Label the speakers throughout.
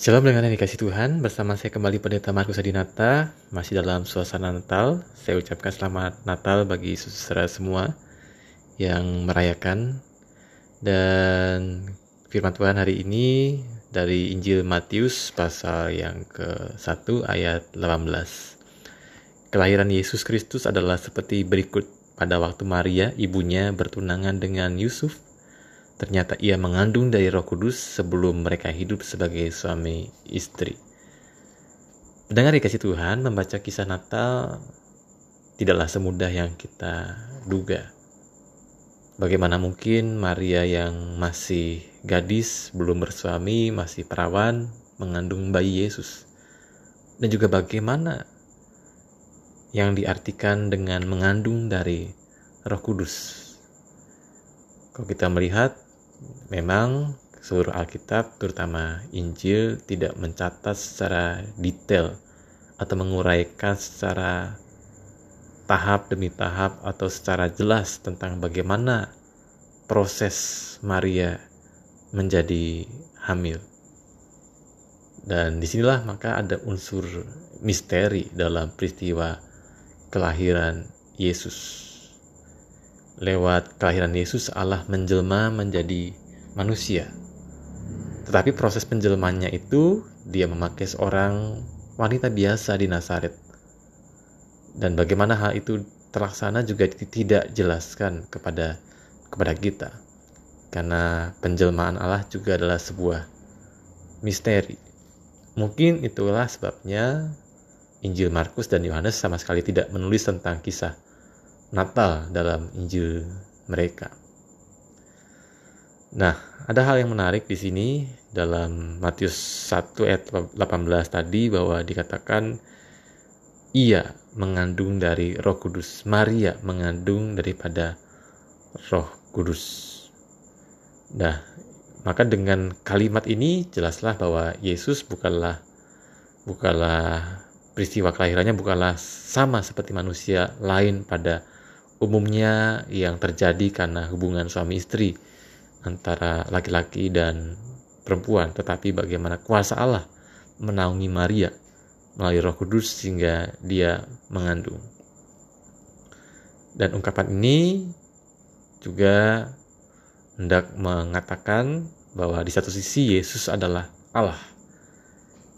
Speaker 1: Shalom dengan yang dikasih Tuhan, bersama saya kembali Pendeta Markus Adinata, masih dalam suasana Natal. Saya ucapkan selamat Natal bagi saudara semua yang merayakan. Dan firman Tuhan hari ini dari Injil Matius pasal yang ke-1 ayat 18. Kelahiran Yesus Kristus adalah seperti berikut. Pada waktu Maria, ibunya bertunangan dengan Yusuf, Ternyata ia mengandung dari Roh Kudus sebelum mereka hidup sebagai suami istri. Mendengar dikasih Tuhan, membaca kisah Natal tidaklah semudah yang kita duga. Bagaimana mungkin Maria yang masih gadis, belum bersuami, masih perawan, mengandung bayi Yesus? Dan juga bagaimana yang diartikan dengan mengandung dari Roh Kudus? Kalau kita melihat Memang seluruh Alkitab, terutama Injil, tidak mencatat secara detail atau menguraikan secara tahap demi tahap atau secara jelas tentang bagaimana proses Maria menjadi hamil. Dan di sinilah maka ada unsur misteri dalam peristiwa kelahiran Yesus lewat kelahiran Yesus Allah menjelma menjadi manusia. Tetapi proses penjelmannya itu dia memakai seorang wanita biasa di Nazaret. Dan bagaimana hal itu terlaksana juga tidak jelaskan kepada kepada kita. Karena penjelmaan Allah juga adalah sebuah misteri. Mungkin itulah sebabnya Injil Markus dan Yohanes sama sekali tidak menulis tentang kisah Natal dalam Injil mereka. Nah, ada hal yang menarik di sini dalam Matius 1 ayat 18 tadi bahwa dikatakan ia mengandung dari Roh Kudus. Maria mengandung daripada Roh Kudus. Nah, maka dengan kalimat ini jelaslah bahwa Yesus bukanlah bukanlah peristiwa kelahirannya bukanlah sama seperti manusia lain pada umumnya yang terjadi karena hubungan suami istri antara laki-laki dan perempuan, tetapi bagaimana kuasa Allah menaungi Maria melalui Roh Kudus sehingga dia mengandung. Dan ungkapan ini juga hendak mengatakan bahwa di satu sisi Yesus adalah Allah.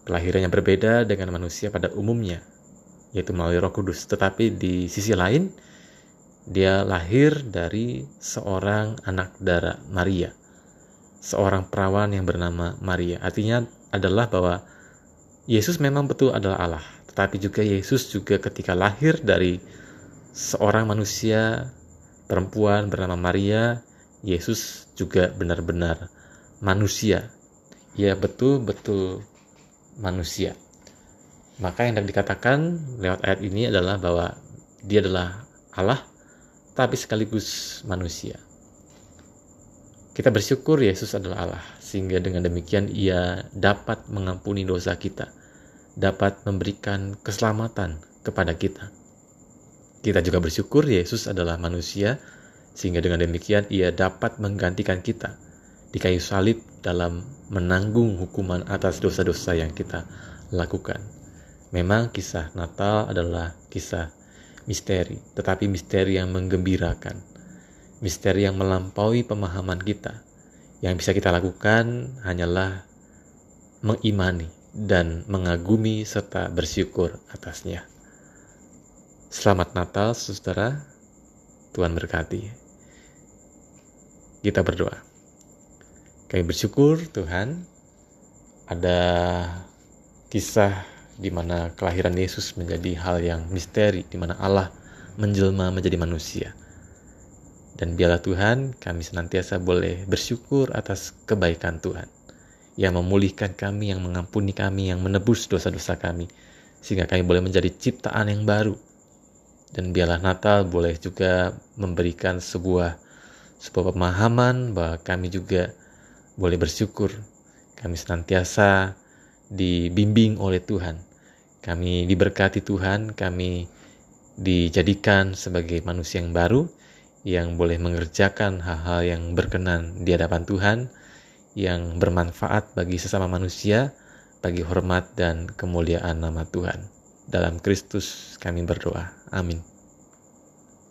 Speaker 1: Kelahirannya berbeda dengan manusia pada umumnya, yaitu melalui Roh Kudus. Tetapi di sisi lain, dia lahir dari seorang anak darah Maria, seorang perawan yang bernama Maria. Artinya adalah bahwa Yesus memang betul adalah Allah, tetapi juga Yesus juga ketika lahir dari seorang manusia perempuan bernama Maria, Yesus juga benar-benar manusia. Ia betul-betul manusia. Maka yang dikatakan lewat ayat ini adalah bahwa dia adalah Allah tapi sekaligus manusia. Kita bersyukur Yesus adalah Allah, sehingga dengan demikian Ia dapat mengampuni dosa kita, dapat memberikan keselamatan kepada kita. Kita juga bersyukur Yesus adalah manusia, sehingga dengan demikian Ia dapat menggantikan kita di kayu salib dalam menanggung hukuman atas dosa-dosa yang kita lakukan. Memang kisah Natal adalah kisah misteri, tetapi misteri yang menggembirakan, misteri yang melampaui pemahaman kita. Yang bisa kita lakukan hanyalah mengimani dan mengagumi serta bersyukur atasnya. Selamat Natal, saudara. Tuhan berkati. Kita berdoa. Kami bersyukur Tuhan ada kisah di mana kelahiran Yesus menjadi hal yang misteri, di mana Allah menjelma menjadi manusia. Dan biarlah Tuhan, kami senantiasa boleh bersyukur atas kebaikan Tuhan yang memulihkan kami, yang mengampuni kami, yang menebus dosa-dosa kami, sehingga kami boleh menjadi ciptaan yang baru. Dan biarlah Natal boleh juga memberikan sebuah sebuah pemahaman bahwa kami juga boleh bersyukur. Kami senantiasa dibimbing oleh Tuhan kami diberkati Tuhan, kami dijadikan sebagai manusia yang baru yang boleh mengerjakan hal-hal yang berkenan di hadapan Tuhan, yang bermanfaat bagi sesama manusia, bagi hormat dan kemuliaan nama Tuhan. Dalam Kristus kami berdoa. Amin.